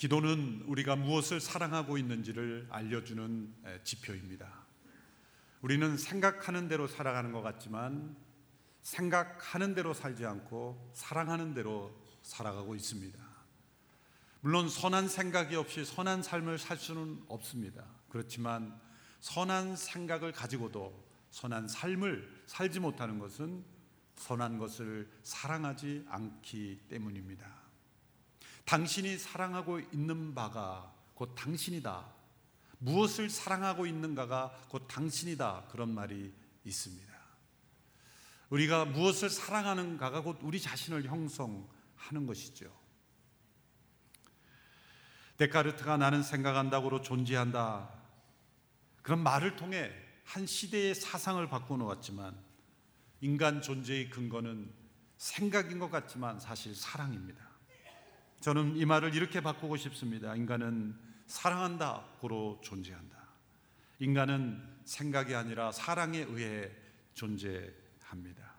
기도는 우리가 무엇을 사랑하고 있는지를 알려주는 지표입니다. 우리는 생각하는 대로 살아가는 것 같지만 생각하는 대로 살지 않고 사랑하는 대로 살아가고 있습니다. 물론 선한 생각이 없이 선한 삶을 살 수는 없습니다. 그렇지만 선한 생각을 가지고도 선한 삶을 살지 못하는 것은 선한 것을 사랑하지 않기 때문입니다. 당신이 사랑하고 있는 바가 곧 당신이다. 무엇을 사랑하고 있는가가 곧 당신이다. 그런 말이 있습니다. 우리가 무엇을 사랑하는가가 곧 우리 자신을 형성하는 것이죠. 데카르트가 나는 생각한다고로 존재한다. 그런 말을 통해 한 시대의 사상을 바꿔놓았지만 인간 존재의 근거는 생각인 것 같지만 사실 사랑입니다. 저는 이 말을 이렇게 바꾸고 싶습니다. 인간은 사랑한다, 고로 존재한다. 인간은 생각이 아니라 사랑에 의해 존재합니다.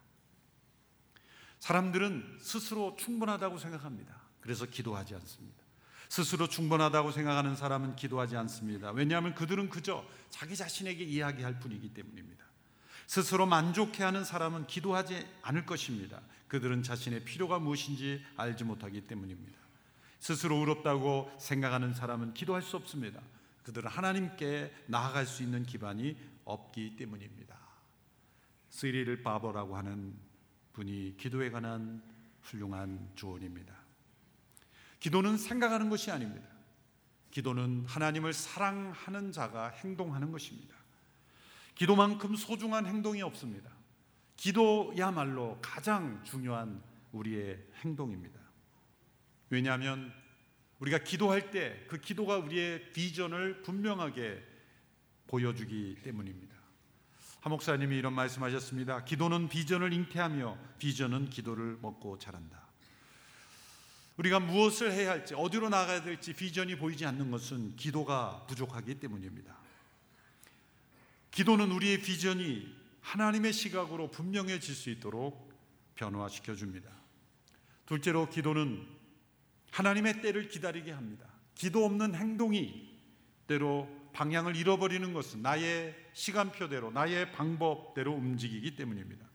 사람들은 스스로 충분하다고 생각합니다. 그래서 기도하지 않습니다. 스스로 충분하다고 생각하는 사람은 기도하지 않습니다. 왜냐하면 그들은 그저 자기 자신에게 이야기할 뿐이기 때문입니다. 스스로 만족해 하는 사람은 기도하지 않을 것입니다. 그들은 자신의 필요가 무엇인지 알지 못하기 때문입니다. 스스로 의롭다고 생각하는 사람은 기도할 수 없습니다. 그들은 하나님께 나아갈 수 있는 기반이 없기 때문입니다. 스리를 바버라고 하는 분이 기도에 관한 훌륭한 조언입니다. 기도는 생각하는 것이 아닙니다. 기도는 하나님을 사랑하는 자가 행동하는 것입니다. 기도만큼 소중한 행동이 없습니다. 기도야말로 가장 중요한 우리의 행동입니다. 왜냐하면 우리가 기도할 때 그 기도가 우리의 비전을 분명하게 보여주기 때문입니다. 한 목사님이 이런 말씀하셨습니다. 기도는 비전을 잉태하며 비전은 기도를 먹고 자란다. 우리가 무엇을 해야 할지 어디로 나가야 될지 비전이 보이지 않는 것은 기도가 부족하기 때문입니다. 기도는 우리의 비전이 하나님의 시각으로 분명해질 수 있도록 변화시켜 줍니다. 둘째로 기도는 하나님의 때를 기다리게 합니다. 기도 없는 행동이 때로 방향을 잃어버리는 것은 나의 시간표대로, 나의 방법대로 움직이기 때문입니다.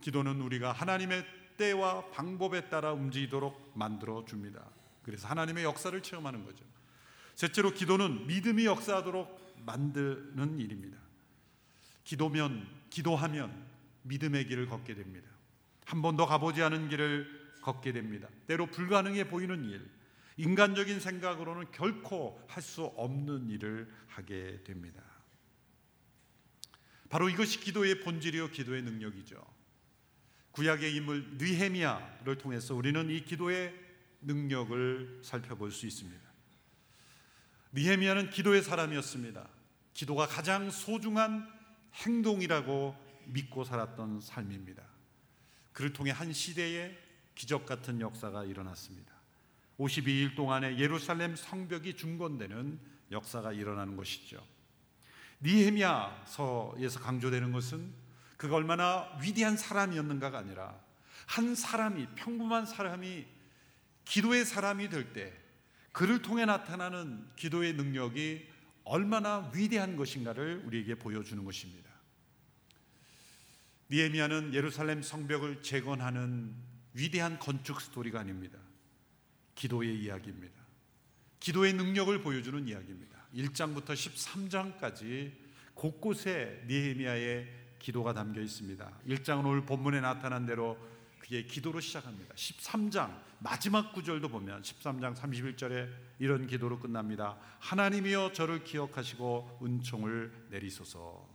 기도는 우리가 하나님의 때와 방법에 따라 움직이도록 만들어 줍니다. 그래서 하나님의 역사를 체험하는 거죠. 셋째로 기도는 믿음이 역사하도록 만드는 일입니다. 기도면, 기도하면 믿음의 길을 걷게 됩니다. 한 번도 가보지 않은 길을 걷게 됩니다. 때로 불가능해 보이는 일, 인간적인 생각으로는 결코 할 수 없는 일을 하게 됩니다. 바로 이것이 기도의 본질이요 기도의 능력이죠. 구약의 인물 느헤미야를 통해서 우리는 이 기도의 능력을 살펴볼 수 있습니다. 느헤미야는 기도의 사람이었습니다. 기도가 가장 소중한 행동이라고 믿고 살았던 삶입니다. 그를 통해 한 시대에 기적 같은 역사가 일어났습니다. 52일 동안에 예루살렘 성벽이 중건되는 역사가 일어나는 것이죠. 니헤미야서에서 강조되는 것은 그가 얼마나 위대한 사람이었는가가 아니라 한 사람이 평범한 사람이 기도의 사람이 될 때 그를 통해 나타나는 기도의 능력이 얼마나 위대한 것인가를 우리에게 보여주는 것입니다. 니에미아는 예루살렘 성벽을 재건하는 위대한 건축 스토리가 아닙니다. 기도의 이야기입니다. 기도의 능력을 보여주는 이야기입니다. 1장부터 13장까지 곳곳에 니헤미야의 기도가 담겨 있습니다. 1장은 오늘 본문에 나타난 대로 그의 기도로 시작합니다. 13장 마지막 구절도 보면 13장 31절에 이런 기도로 끝납니다. 하나님이여 저를 기억하시고 은총을 내리소서.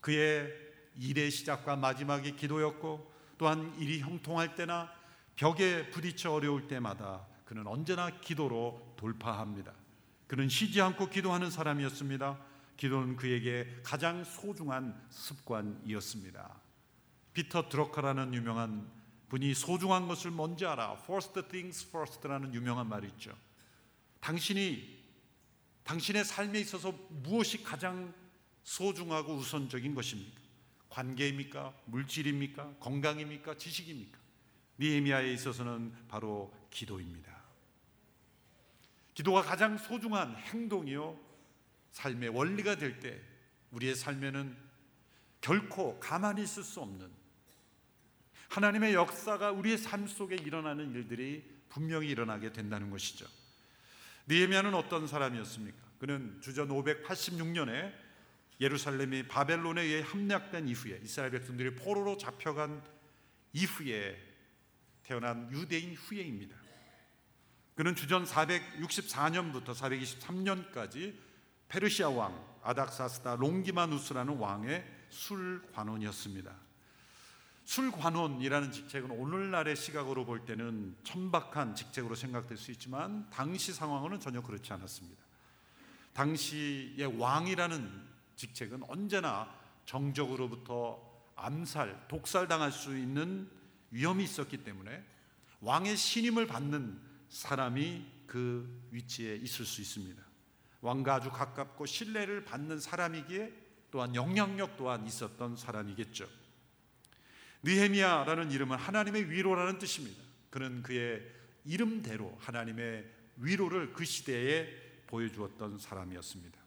그의 일의 시작과 마지막이 기도였고 또한 일이 형통할 때나 벽에 부딪혀 어려울 때마다 그는 언제나 기도로 돌파합니다. 그는 쉬지 않고 기도하는 사람이었습니다. 기도는 그에게 가장 소중한 습관이었습니다. 피터 드러커라는 유명한 분이 소중한 것을 먼저 알아. First things first라는 유명한 말이 있죠. 당신이 당신의 삶에 있어서 무엇이 가장 소중하고 우선적인 것입니까? 관계입니까? 물질입니까? 건강입니까? 지식입니까? 니에미아에 있어서는 바로 기도입니다. 기도가 가장 소중한 행동이요 삶의 원리가 될 때 우리의 삶에는 결코 가만히 있을 수 없는 하나님의 역사가 우리의 삶 속에 일어나는 일들이 분명히 일어나게 된다는 것이죠. 느헤미야는 어떤 사람이었습니까? 그는 주전 586년에 예루살렘이 바벨론에 의해 함락된 이후에 이스라엘 백성들이 포로로 잡혀간 이후에 태어난 유대인 후예입니다. 그는 주전 464년부터 423년까지 페르시아 왕 아닥사스다 롱기마누스라는 왕의 술관원이었습니다. 술관원이라는 직책은 오늘날의 시각으로 볼 때는 천박한 직책으로 생각될 수 있지만 당시 상황은 전혀 그렇지 않았습니다. 당시의 왕이라는 직책은 언제나 정적으로부터 암살, 독살당할 수 있는 위험이 있었기 때문에 왕의 신임을 받는 사람이 그 위치에 있을 수 있습니다. 왕과 아주 가깝고 신뢰를 받는 사람이기에 또한 영향력 또한 있었던 사람이겠죠. 느헤미야라는 이름은 하나님의 위로라는 뜻입니다. 그는 그의 이름대로 하나님의 위로를 그 시대에 보여주었던 사람이었습니다.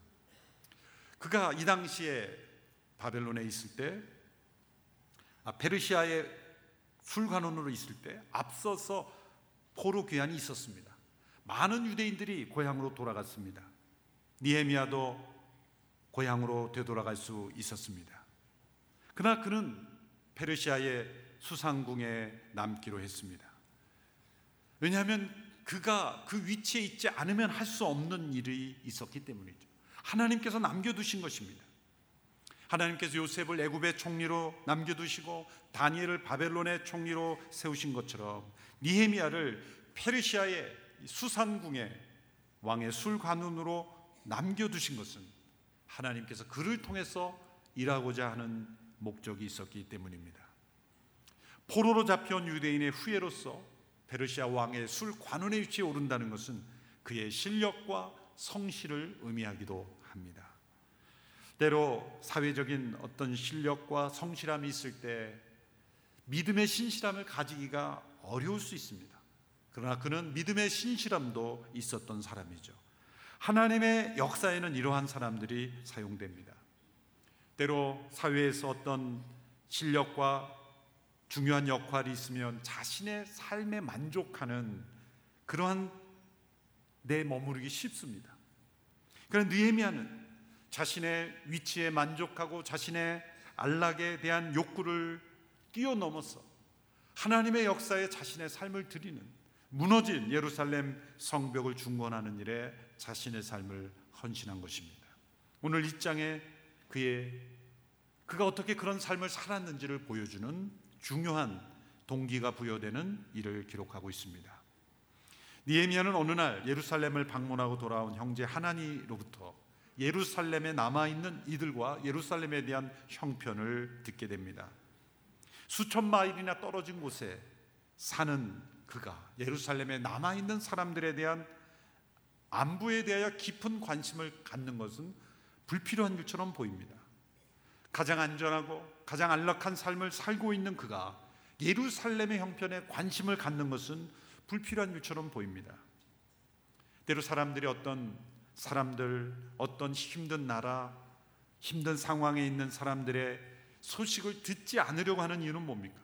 그가 이 당시에 바벨론에 있을 때 아, 페르시아의 술관원으로 있을 때 앞서서 포로 귀환이 있었습니다. 많은 유대인들이 고향으로 돌아갔습니다. 니에미아도 고향으로 되돌아갈 수 있었습니다. 그러나 그는 페르시아의 수상궁에 남기로 했습니다. 왜냐하면 그가 그 위치에 있지 않으면 할 수 없는 일이 있었기 때문이죠. 하나님께서 남겨두신 것입니다. 하나님께서 요셉을 애굽의 총리로 남겨두시고 다니엘을 바벨론의 총리로 세우신 것처럼 니헤미야를 페르시아의 수산궁의 왕의 술관원으로 남겨두신 것은 하나님께서 그를 통해서 일하고자 하는 목적이 있었기 때문입니다. 포로로 잡혀온 유대인의 후예로서 페르시아 왕의 술 관원의 위치에 오른다는 것은 그의 실력과 성실을 의미하기도 합니다. 때로 사회적인 어떤 실력과 성실함이 있을 때 믿음의 신실함을 가지기가 어려울 수 있습니다. 그러나 그는 믿음의 신실함도 있었던 사람이죠. 하나님의 역사에는 이러한 사람들이 사용됩니다. 때로 사회에서 어떤 실력과 중요한 역할이 있으면 자신의 삶에 만족하는 그러한 내 머무르기 쉽습니다. 그런 느헤미야는 자신의 위치에 만족하고 자신의 안락에 대한 욕구를 뛰어넘어서 하나님의 역사에 자신의 삶을 드리는 무너진 예루살렘 성벽을 중건하는 일에 자신의 삶을 헌신한 것입니다. 오늘 이 장에 그의 그가 어떻게 그런 삶을 살았는지를 보여주는 중요한 동기가 부여되는 일을 기록하고 있습니다. 니에미아는 어느 날 예루살렘을 방문하고 돌아온 형제 하나니로부터 예루살렘에 남아 있는 이들과 예루살렘에 대한 형편을 듣게 됩니다. 수천 마일이나 떨어진 곳에 사는 그가 예루살렘에 남아 있는 사람들에 대한 안부에 대하여 깊은 관심을 갖는 것은 불필요한 일처럼 보입니다. 가장 안전하고 가장 안락한 삶을 살고 있는 그가 예루살렘의 형편에 관심을 갖는 것은 불필요한 일처럼 보입니다. 때로 사람들이 어떤 사람들, 어떤 힘든 나라, 힘든 상황에 있는 사람들의 소식을 듣지 않으려고 하는 이유는 뭡니까?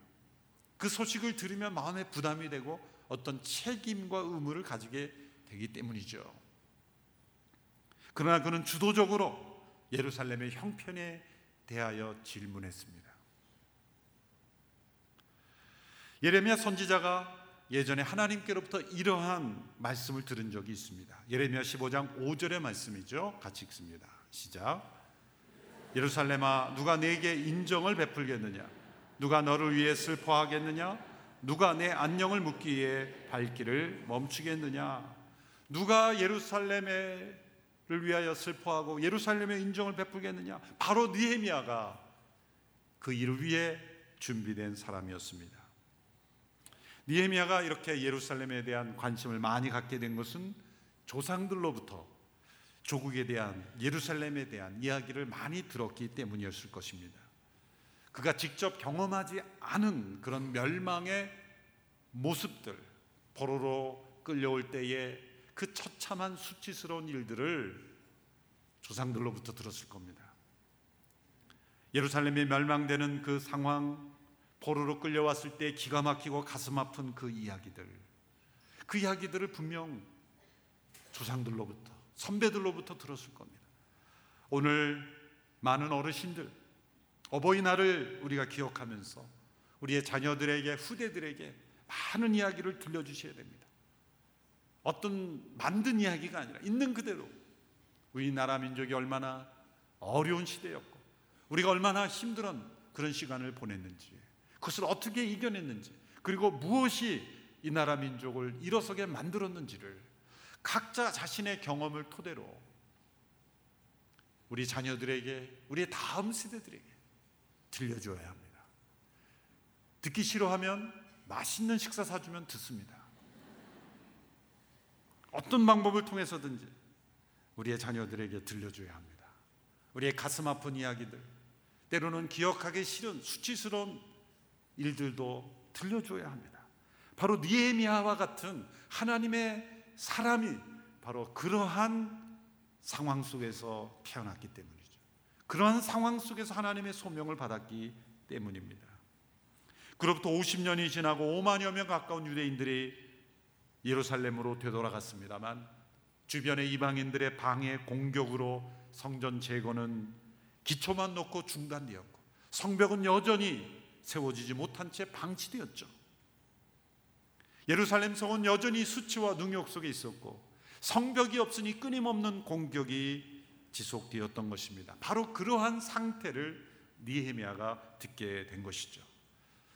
그 소식을 들으면 마음에 부담이 되고 어떤 책임과 의무를 가지게 되기 때문이죠. 그러나 그는 주도적으로 예루살렘의 형편에 대하여 질문했습니다. 예레미야 선지자가 예전에 하나님께로부터 이러한 말씀을 들은 적이 있습니다. 예레미야 15장 5절의 말씀이죠. 같이 읽습니다. 시작. 예루살렘아 누가 내게 인정을 베풀겠느냐? 누가 너를 위해 슬퍼하겠느냐? 누가 내 안녕을 묻기에 발길을 멈추겠느냐? 누가 예루살렘에 를 위하여 슬퍼하고 예루살렘의 인정을 베풀겠느냐? 바로 느헤미야가 그 일을 위해 준비된 사람이었습니다. 니에미아가 이렇게 예루살렘에 대한 관심을 많이 갖게 된 것은 조상들로부터 조국에 대한 예루살렘에 대한 이야기를 많이 들었기 때문이었을 것입니다. 그가 직접 경험하지 않은 그런 멸망의 모습들, 포로로 끌려올 때에 그 처참한 수치스러운 일들을 조상들로부터 들었을 겁니다. 예루살렘이 멸망되는 그 상황, 포로로 끌려왔을 때 기가 막히고 가슴 아픈 그 이야기들, 그 이야기들을 분명 조상들로부터, 선배들로부터 들었을 겁니다. 오늘 많은 어르신들, 어버이날을 우리가 기억하면서 우리의 자녀들에게, 후대들에게 많은 이야기를 들려주셔야 됩니다. 어떤 만든 이야기가 아니라 있는 그대로 우리나라 민족이 얼마나 어려운 시대였고 우리가 얼마나 힘들은 그런 시간을 보냈는지 그것을 어떻게 이겨냈는지 그리고 무엇이 이 나라 민족을 일어서게 만들었는지를 각자 자신의 경험을 토대로 우리 자녀들에게 우리의 다음 세대들에게 들려줘야 합니다. 듣기 싫어하면 맛있는 식사 사주면 듣습니다. 어떤 방법을 통해서든지 우리의 자녀들에게 들려줘야 합니다. 우리의 가슴 아픈 이야기들, 때로는 기억하기 싫은 수치스러운 일들도 들려줘야 합니다. 바로 니에미아와 같은 하나님의 사람이 바로 그러한 상황 속에서 태어났기 때문이죠. 그러한 상황 속에서 하나님의 소명을 받았기 때문입니다. 그로부터 50년이 지나고 5만여 명 가까운 유대인들이 예루살렘으로 되돌아갔습니다만 주변의 이방인들의 방해 공격으로 성전 재건은 기초만 놓고 중단되었고 성벽은 여전히 세워지지 못한 채 방치되었죠. 예루살렘 성은 여전히 수치와 능욕 속에 있었고 성벽이 없으니 끊임없는 공격이 지속되었던 것입니다. 바로 그러한 상태를 니에미아가 듣게 된 것이죠.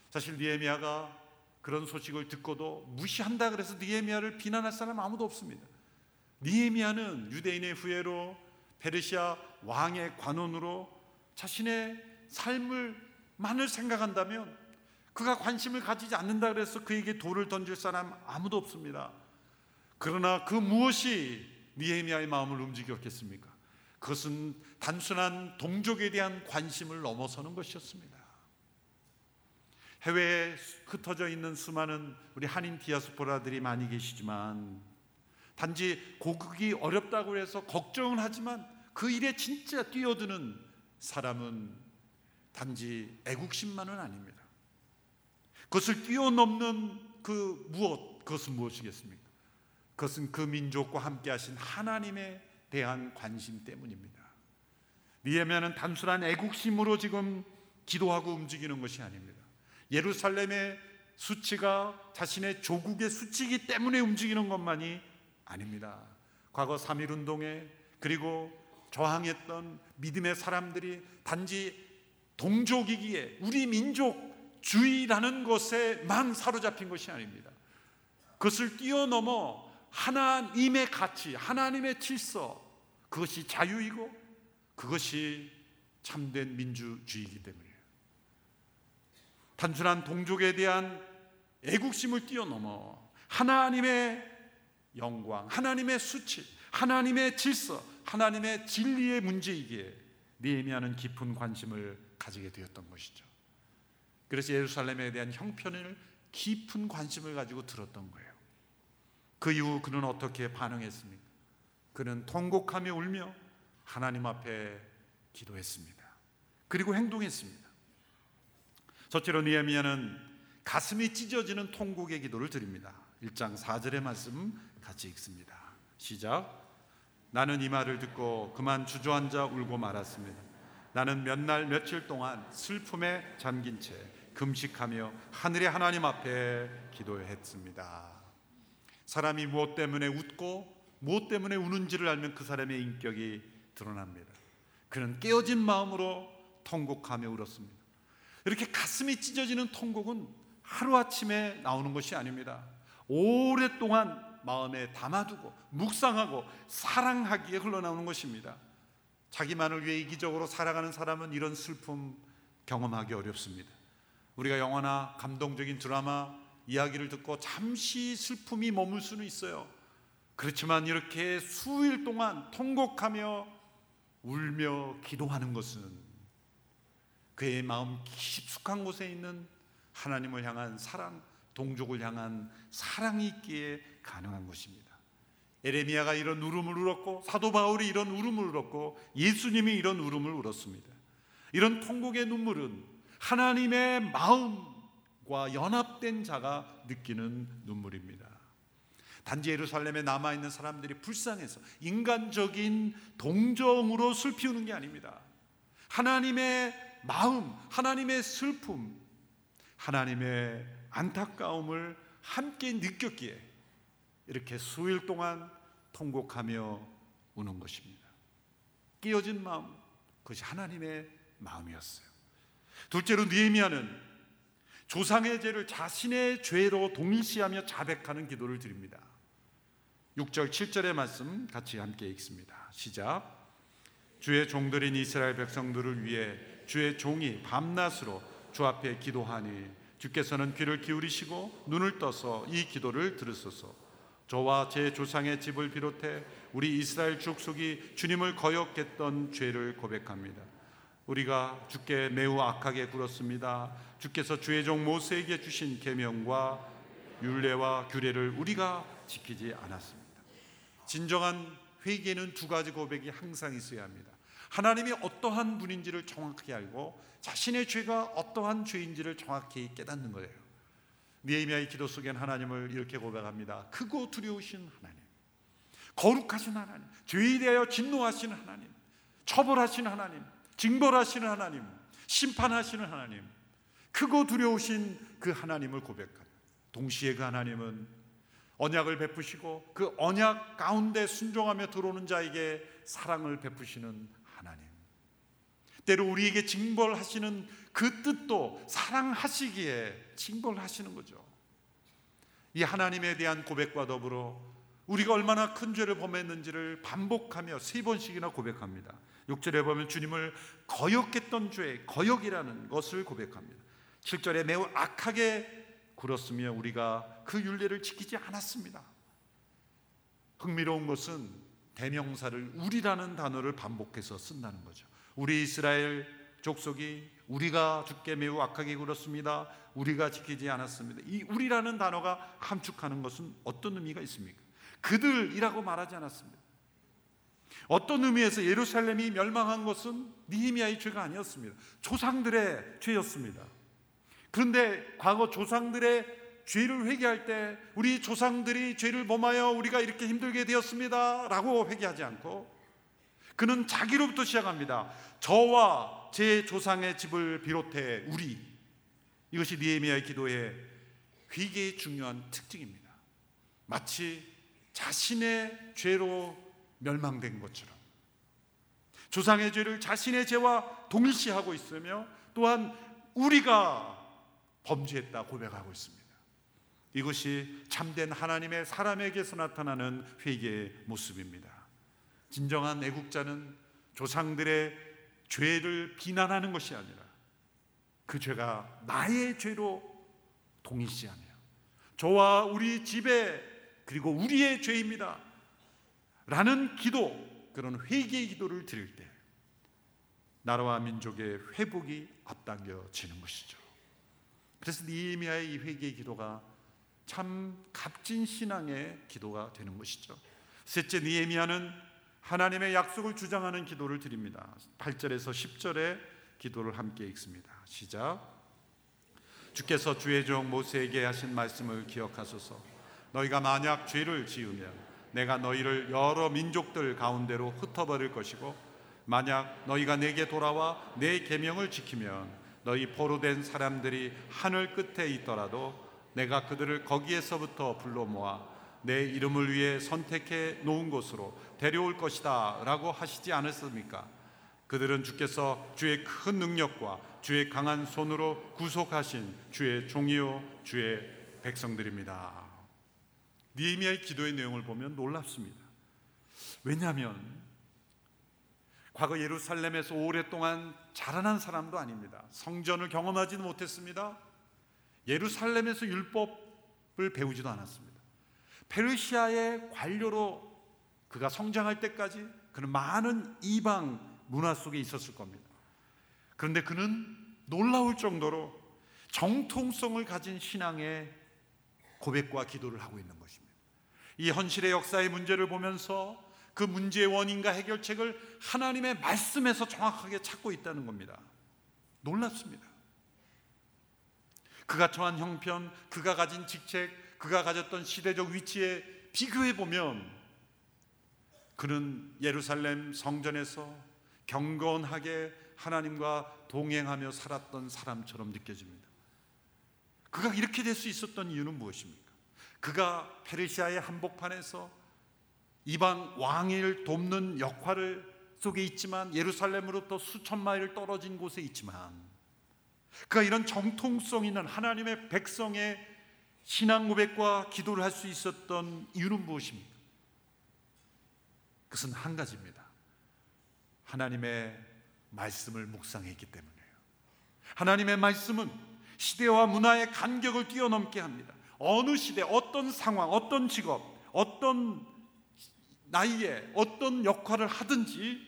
사실 니에미아가 그런 소식을 듣고도 무시한다 그래서 니에미아를 비난할 사람 아무도 없습니다. 니에미아는 유대인의 후예로 페르시아 왕의 관원으로 자신의 삶을 만을 생각한다면 그가 관심을 가지지 않는다 그래서 그에게 돌을 던질 사람 아무도 없습니다. 그러나 그 무엇이 니에미아의 마음을 움직였겠습니까? 그것은 단순한 동족에 대한 관심을 넘어서는 것이었습니다. 해외에 흩어져 있는 수많은 우리 한인 디아스포라들이 많이 계시지만 단지 고국이 어렵다고 해서 걱정은 하지만 그 일에 진짜 뛰어드는 사람은 단지 애국심만은 아닙니다. 그것을 뛰어넘는 그 무엇, 그것은 무엇이겠습니까? 그것은 그 민족과 함께 하신 하나님에 대한 관심 때문입니다. 니에미아는 단순한 애국심으로 지금 기도하고 움직이는 것이 아닙니다. 예루살렘의 수치가 자신의 조국의 수치이기 때문에 움직이는 것만이 아닙니다. 과거 3.1 운동에 그리고 저항했던 믿음의 사람들이 단지 동족이기에 우리 민족주의라는 것에만 사로잡힌 것이 아닙니다. 그것을 뛰어넘어 하나님의 가치, 하나님의 질서, 그것이 자유이고 그것이 참된 민주주의이기 때문이에요. 단순한 동족에 대한 애국심을 뛰어넘어 하나님의 영광, 하나님의 수치, 하나님의 질서, 하나님의 진리의 문제이기에 니에미아는 깊은 관심을 가지게 되었던 것이죠. 그래서 예루살렘에 대한 형편을 깊은 관심을 가지고 들었던 거예요. 그 이후 그는 어떻게 반응했습니까? 그는 통곡하며 울며 하나님 앞에 기도했습니다. 그리고 행동했습니다. 첫째로 니에미아는 가슴이 찢어지는 통곡의 기도를 드립니다. 1장 4절의 말씀 같이 읽습니다. 시작. 나는 이 말을 듣고 그만 주저앉아 울고 말았습니다. 나는 몇 날 며칠 동안 슬픔에 잠긴 채 금식하며 하늘의 하나님 앞에 기도했습니다. 사람이 무엇 때문에 웃고 무엇 때문에 우는지를 알면 그 사람의 인격이 드러납니다. 그는 깨어진 마음으로 통곡하며 울었습니다. 이렇게 가슴이 찢어지는 통곡은 하루아침에 나오는 것이 아닙니다. 오랫동안 마음에 담아두고 묵상하고 사랑하기에 흘러나오는 것입니다. 자기만을 위해 이기적으로 살아가는 사람은 이런 슬픔 경험하기 어렵습니다. 우리가 영화나 감동적인 드라마 이야기를 듣고 잠시 슬픔이 머물 수는 있어요. 그렇지만 이렇게 수일 동안 통곡하며 울며 기도하는 것은 그의 마음 깊숙한 곳에 있는 하나님을 향한 사랑, 동족을 향한 사랑이 있기에 가능한 것입니다. 에레미야가 이런 울음을 울었고 사도 바울이 이런 울음을 울었고 예수님이 이런 울음을 울었습니다. 이런 통곡의 눈물은 하나님의 마음과 연합된 자가 느끼는 눈물입니다. 단지 예루살렘에 남아 있는 사람들이 불쌍해서 인간적인 동정으로 슬피 우는 게 아닙니다. 하나님의 마음, 하나님의 슬픔, 하나님의 안타까움을 함께 느꼈기에 이렇게 수일 동안 통곡하며 우는 것입니다. 끼어진 마음, 그것이 하나님의 마음이었어요. 둘째로 느헤미야는 조상의 죄를 자신의 죄로 동일시하며 자백하는 기도를 드립니다. 6절 7절의 말씀 같이 함께 읽습니다. 시작. 주의 종들인 이스라엘 백성들을 위해 주의 종이 밤낮으로 주 앞에 기도하니 주께서는 귀를 기울이시고 눈을 떠서 이 기도를 들으소서. 저와 제 조상의 집을 비롯해 우리 이스라엘 족속이 주님을 거역했던 죄를 고백합니다. 우리가 주께 매우 악하게 굴었습니다. 주께서 주의 종 모세에게 주신 계명과 율례와 규례를 우리가 지키지 않았습니다. 진정한 회개는 두 가지 고백이 항상 있어야 합니다. 하나님이 어떠한 분인지를 정확히 알고 자신의 죄가 어떠한 죄인지를 정확히 깨닫는 거예요. 니에미아의 기도 속엔 하나님을 이렇게 고백합니다. 크고 두려우신 하나님, 거룩하신 하나님, 죄에 대하여 진노하시는 하나님, 처벌하시는 하나님, 징벌하시는 하나님, 심판하시는 하나님, 크고 두려우신 그 하나님을 고백합니다. 동시에 그 하나님은 언약을 베푸시고 그 언약 가운데 순종하며 들어오는 자에게 사랑을 베푸시는 하나님. 때로 우리에게 징벌하시는 그 뜻도 사랑하시기에 징벌하시는 거죠. 이 하나님에 대한 고백과 더불어 우리가 얼마나 큰 죄를 범했는지를 반복하며 세 번씩이나 고백합니다. 6절에 보면 주님을 거역했던 죄, 거역이라는 것을 고백합니다. 7절에 매우 악하게 굴었으며 우리가 그 윤례를 지키지 않았습니다. 흥미로운 것은 대명사를 우리라는 단어를 반복해서 쓴다는 거죠. 우리 이스라엘 족속이 우리가 죽게 매우 악하게 굴었습니다. 우리가 지키지 않았습니다. 이 우리라는 단어가 함축하는 것은 어떤 의미가 있습니까? 그들이라고 말하지 않았습니다. 어떤 의미에서 예루살렘이 멸망한 것은 니히미야의 죄가 아니었습니다. 조상들의 죄였습니다. 그런데 과거 조상들의 죄를 회개할 때 우리 조상들이 죄를 범하여 우리가 이렇게 힘들게 되었습니다라고 회개하지 않고 그는 자기로부터 시작합니다. 저와 제 조상의 집을 비롯해 우리 이것이 니에미아의 기도의 회개의 중요한 특징입니다. 마치 자신의 죄로 멸망된 것처럼 조상의 죄를 자신의 죄와 동일시하고 있으며 또한 우리가 범죄했다 고백하고 있습니다. 이것이 참된 하나님의 사람에게서 나타나는 회개의 모습입니다. 진정한 애국자는 조상들의 죄를 비난하는 것이 아니라 그 죄가 나의 죄로 동일시하며 저와 우리 집에 그리고 우리의 죄입니다. 라는 기도, 그런 회개의 기도를 드릴 때 나라와 민족의 회복이 앞당겨지는 것이죠. 그래서 니에미아의 이 회개의 기도가 참 값진 신앙의 기도가 되는 것이죠. 셋째 니에미아는 하나님의 약속을 주장하는 기도를 드립니다. 8절에서 10절의 기도를 함께 읽습니다. 시작. 주께서 주의 종 모세에게 하신 말씀을 기억하소서. 너희가 만약 죄를 지으면 내가 너희를 여러 민족들 가운데로 흩어버릴 것이고 만약 너희가 내게 돌아와 내 계명을 지키면 너희 포로된 사람들이 하늘 끝에 있더라도 내가 그들을 거기에서부터 불러 모아 내 이름을 위해 선택해 놓은 곳으로 데려올 것이다 라고 하시지 않았습니까? 그들은 주께서 주의 큰 능력과 주의 강한 손으로 구속하신 주의 종이요 주의 백성들입니다. 니에미아의 기도의 내용을 보면 놀랍습니다. 왜냐하면 과거 예루살렘에서 오랫동안 자라난 사람도 아닙니다. 성전을 경험하지도 못했습니다. 예루살렘에서 율법을 배우지도 않았습니다. 페르시아의 관료로 그가 성장할 때까지 그는 많은 이방 문화 속에 있었을 겁니다. 그런데 그는 놀라울 정도로 정통성을 가진 신앙의 고백과 기도를 하고 있는 것입니다. 이 현실의 역사의 문제를 보면서 그 문제의 원인과 해결책을 하나님의 말씀에서 정확하게 찾고 있다는 겁니다. 놀랍습니다. 그가 처한 형편, 그가 가진 직책, 그가 가졌던 시대적 위치에 비교해 보면 그는 예루살렘 성전에서 경건하게 하나님과 동행하며 살았던 사람처럼 느껴집니다. 그가 이렇게 될 수 있었던 이유는 무엇입니까? 그가 페르시아의 한복판에서 이방 왕을 돕는 역할을 속에 있지만 예루살렘으로부터 수천 마일을 떨어진 곳에 있지만 그가 이런 정통성 있는 하나님의 백성의 신앙 고백과 기도를 할 수 있었던 이유는 무엇입니까? 그것은 한 가지입니다. 하나님의 말씀을 묵상했기 때문이에요. 하나님의 말씀은 시대와 문화의 간격을 뛰어넘게 합니다. 어느 시대, 어떤 상황, 어떤 직업, 어떤 나이에 어떤 역할을 하든지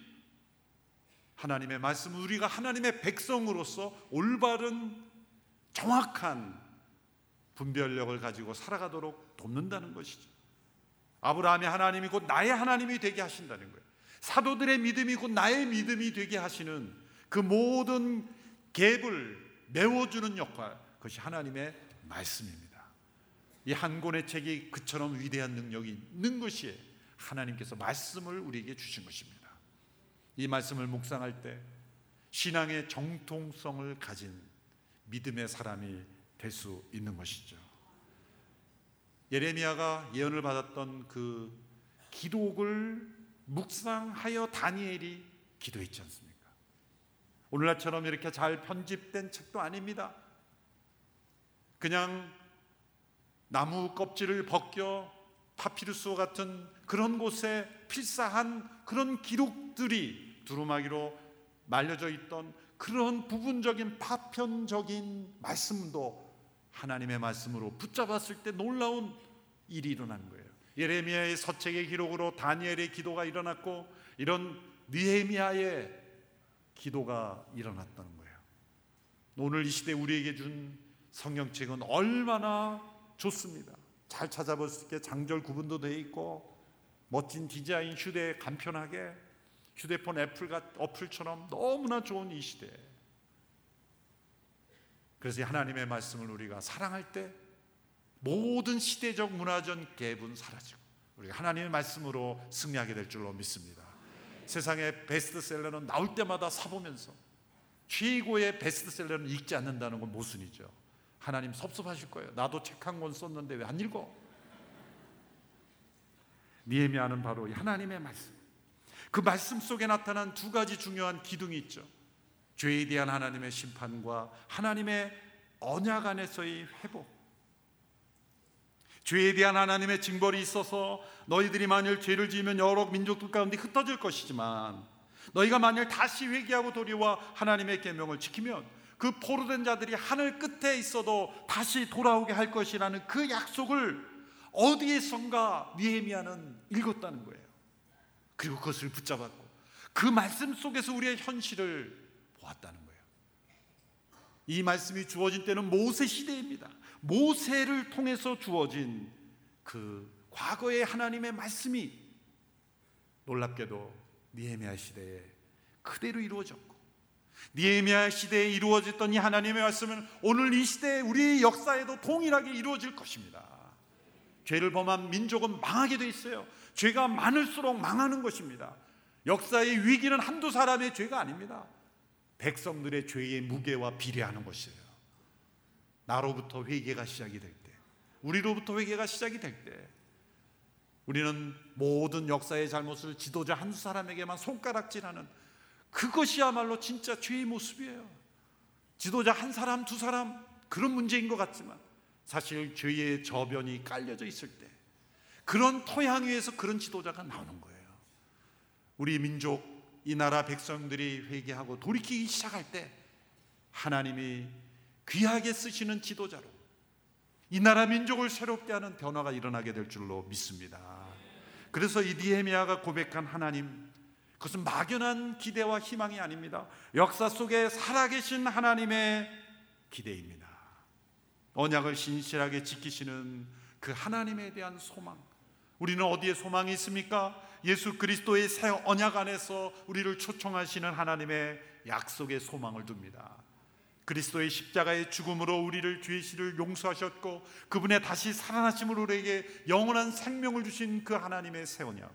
하나님의 말씀 우리가 하나님의 백성으로서 올바른 정확한 분별력을 가지고 살아가도록 돕는다는 것이죠. 아브라함이 하나님이 곧 나의 하나님이 되게 하신다는 거예요. 사도들의 믿음이 곧 나의 믿음이 되게 하시는 그 모든 갭을 메워주는 역할, 그것이 하나님의 말씀입니다. 이 한 권의 책이 그처럼 위대한 능력이 있는 것이 하나님께서 말씀을 우리에게 주신 것입니다. 이 말씀을 묵상할 때 신앙의 정통성을 가진 믿음의 사람이 될 수 있는 것이죠. 예레미야가 예언을 받았던 그 기록을 묵상하여 다니엘이 기도했지 않습니까? 오늘날처럼 이렇게 잘 편집된 책도 아닙니다. 그냥 나무 껍질을 벗겨 파피루스와 같은 그런 곳에 필사한 그런 기록들이 두루마기로 말려져 있던 그런 부분적인 파편적인 말씀도 하나님의 말씀으로 붙잡았을 때 놀라운 일이 일어난 거예요. 예레미야의 서책의 기록으로 다니엘의 기도가 일어났고 이런 느헤미야의 기도가 일어났다는 거예요. 오늘 이 시대 우리에게 준 성경책은 얼마나 좋습니다. 잘 찾아볼 수 있게 장절 구분도 되어 있고 멋진 디자인 휴대 간편하게 휴대폰 애플 같 어플처럼 너무나 좋은 이 시대. 그래서 하나님의 말씀을 우리가 사랑할 때 모든 시대적 문화적 갭은 사라지고 우리가 하나님의 말씀으로 승리하게 될 줄로 믿습니다. 세상의 베스트셀러는 나올 때마다 사보면서 최고의 베스트셀러는 읽지 않는다는 건 모순이죠. 하나님 섭섭하실 거예요. 나도 책 한 권 썼는데 왜 안 읽어? 니에미아는 바로 하나님의 말씀. 그 말씀 속에 나타난 두 가지 중요한 기둥이 있죠. 죄에 대한 하나님의 심판과 하나님의 언약 안에서의 회복. 죄에 대한 하나님의 징벌이 있어서 너희들이 만일 죄를 지으면 여러 민족들 가운데 흩어질 것이지만 너희가 만일 다시 회개하고 도리와 하나님의 계명을 지키면 그 포로된 자들이 하늘 끝에 있어도 다시 돌아오게 할 것이라는 그 약속을 어디에선가 니에미아는 읽었다는 거예요. 그리고 그것을 붙잡았고 그 말씀 속에서 우리의 현실을 보았다는 거예요. 이 말씀이 주어진 때는 모세 시대입니다. 모세를 통해서 주어진 그 과거의 하나님의 말씀이 놀랍게도 니에미아 시대에 그대로 이루어졌고 니에미아 시대에 이루어졌던 이 하나님의 말씀은 오늘 이 시대 우리의 역사에도 동일하게 이루어질 것입니다. 죄를 범한 민족은 망하게 돼 있어요. 죄가 많을수록 망하는 것입니다. 역사의 위기는 한두 사람의 죄가 아닙니다. 백성들의 죄의 무게와 비례하는 것이에요. 나로부터 회개가 시작이 될 때, 우리로부터 회개가 시작이 될 때, 우리는 모든 역사의 잘못을 지도자 한 사람에게만 손가락질하는 그것이야말로 진짜 죄의 모습이에요. 지도자 한 사람, 두 사람 그런 문제인 것 같지만 사실 죄의 저변이 깔려져 있을 때 그런 토양 위에서 그런 지도자가 나오는 거예요. 우리 민족, 이 나라 백성들이 회개하고 돌이키기 시작할 때 하나님이 귀하게 쓰시는 지도자로 이 나라 민족을 새롭게 하는 변화가 일어나게 될 줄로 믿습니다. 그래서 이 니헤미야가 고백한 하나님 그것은 막연한 기대와 희망이 아닙니다. 역사 속에 살아계신 하나님의 기대입니다. 언약을 신실하게 지키시는 그 하나님에 대한 소망, 우리는 어디에 소망이 있습니까? 예수 그리스도의 새 언약 안에서 우리를 초청하시는 하나님의 약속의 소망을 둡니다. 그리스도의 십자가의 죽음으로 우리를 죄의 시를 용서하셨고 그분의 다시 살아나심으로 우리에게 영원한 생명을 주신 그 하나님의 새 언약.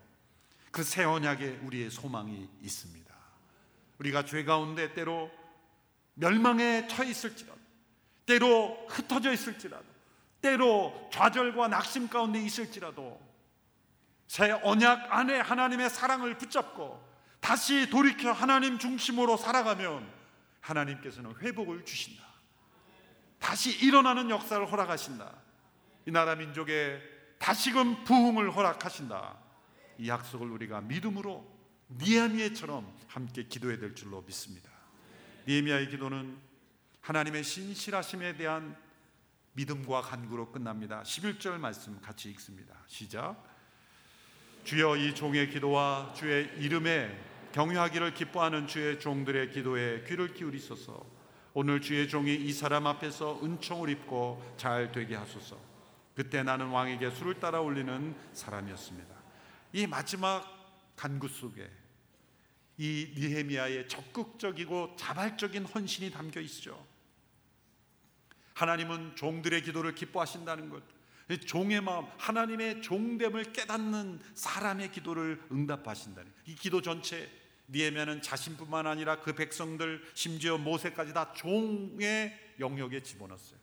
그 새 언약에 우리의 소망이 있습니다. 우리가 죄 가운데 때로 멸망에 처해 있을지라도 때로 흩어져 있을지라도 때로 좌절과 낙심 가운데 있을지라도 새 언약 안에 하나님의 사랑을 붙잡고 다시 돌이켜 하나님 중심으로 살아가면 하나님께서는 회복을 주신다. 다시 일어나는 역사를 허락하신다. 이 나라 민족에 다시금 부흥을 허락하신다. 이 약속을 우리가 믿음으로 니아미에처럼 함께 기도해야 될 줄로 믿습니다. 니에미아의 기도는 하나님의 신실하심에 대한 믿음과 간구로 끝납니다. 11절 말씀 같이 읽습니다. 시작. 주여 이 종의 기도와 주의 이름에 경유하기를 기뻐하는 주의 종들의 기도에 귀를 기울이소서. 오늘 주의 종이 이 사람 앞에서 은총을 입고 잘 되게 하소서. 그때 나는 왕에게 술을 따라 올리는 사람이었습니다. 이 마지막 간구 속에 이 니헤미야의 적극적이고 자발적인 헌신이 담겨 있죠. 하나님은 종들의 기도를 기뻐하신다는 것. 종의 마음, 하나님의 종됨을 깨닫는 사람의 기도를 응답하신다는 이 기도 전체 니에미야는 자신뿐만 아니라 그 백성들 심지어 모세까지 다 종의 영역에 집어넣었어요.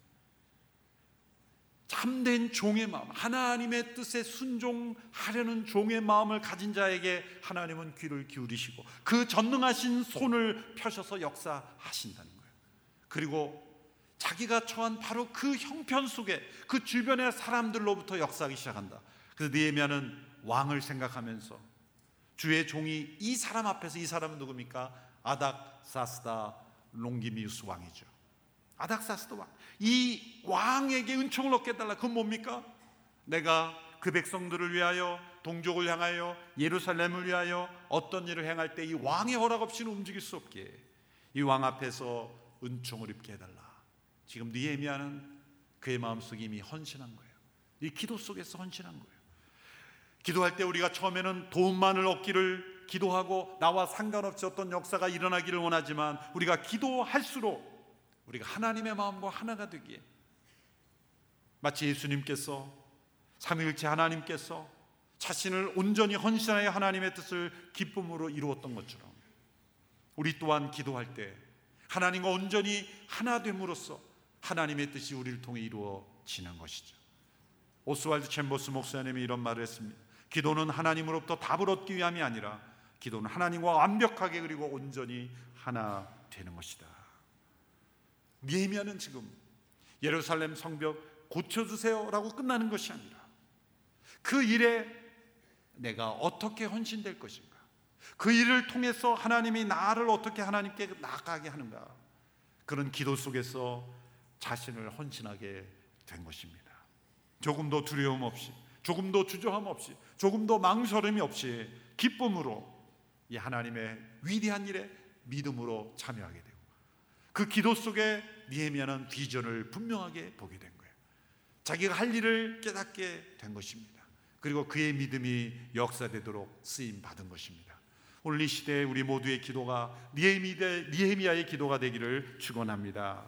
참된 종의 마음, 하나님의 뜻에 순종하려는 종의 마음을 가진 자에게 하나님은 귀를 기울이시고 그 전능하신 손을 펴셔서 역사하신다는 거예요. 그리고 자기가 처한 바로 그 형편 속에 그 주변의 사람들로부터 역사하기 시작한다. 그래서 느헤미야는 왕을 생각하면서 주의 종이 이 사람 앞에서 이 사람은 누굽니까? 아닥사스다 롱기미우스 왕이죠. 아닥사스다 왕. 이 왕에게 은총을 얻게 달라. 그건 뭡니까? 내가 그 백성들을 위하여 동족을 향하여 예루살렘을 위하여 어떤 일을 행할 때 이 왕의 허락 없이는 움직일 수 없게 이 왕 앞에서 은총을 입게 해달라. 지금 니에미아는 그의 마음속에 이미 헌신한 거예요. 이 기도 속에서 헌신한 거예요. 기도할 때 우리가 처음에는 도움만을 얻기를 기도하고 나와 상관없이 어떤 역사가 일어나기를 원하지만 우리가 기도할수록 우리가 하나님의 마음과 하나가 되기에 마치 예수님께서 삼위일체 하나님께서 자신을 온전히 헌신하여 하나님의 뜻을 기쁨으로 이루었던 것처럼 우리 또한 기도할 때 하나님과 온전히 하나 됨으로써 하나님의 뜻이 우리를 통해 이루어지는 것이죠. 오스왈드 챔버스 목사님이 이런 말을 했습니다. 기도는 하나님으로부터 답을 얻기 위함이 아니라 기도는 하나님과 완벽하게 그리고 온전히 하나 되는 것이다. 니에미야는 지금 예루살렘 성벽 고쳐주세요라고 끝나는 것이 아니라 그 일에 내가 어떻게 헌신될 것인가 그 일을 통해서 하나님이 나를 어떻게 하나님께 나아가게 하는가 그런 기도 속에서 자신을 헌신하게 된 것입니다 조금도 두려움 없이 조금도 주저함 없이 조금도 망설임이 없이 기쁨으로 이 하나님의 위대한 일에 믿음으로 참여하게 되고 그 기도 속에 니에미아는 비전을 분명하게 보게 된 거예요. 자기가 할 일을 깨닫게 된 것입니다. 그리고 그의 믿음이 역사되도록 쓰임 받은 것입니다. 오늘 이 시대에 우리 모두의 기도가 니에미아의 기도가 되기를 축원합니다.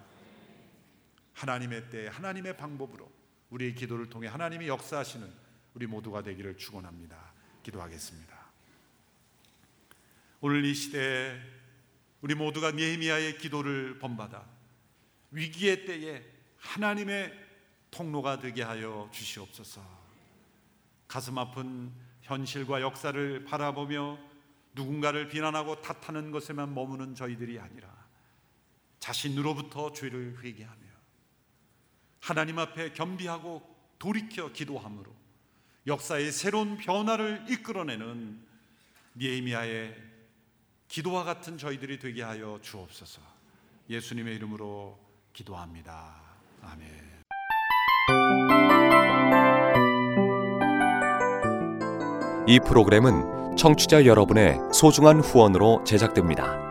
하나님의 때 하나님의 방법으로 우리의 기도를 통해 하나님이 역사하시는 우리 모두가 되기를 축원합니다. 기도하겠습니다. 오늘 이 시대에 우리 모두가 니에미아의 기도를 본받아 위기의 때에 하나님의 통로가 되게 하여 주시옵소서. 가슴 아픈 현실과 역사를 바라보며 누군가를 비난하고 탓하는 것에만 머무는 저희들이 아니라 자신으로부터 죄를 회개하며 하나님 앞에 겸비하고 돌이켜 기도함으로 역사의 새로운 변화를 이끌어내는 니에미아의 기도와 같은 저희들이 되게 하여 주옵소서. 예수님의 이름으로 기도합니다. 아멘. 이 프로그램은 청취자 여러분의 소중한 후원으로 제작됩니다.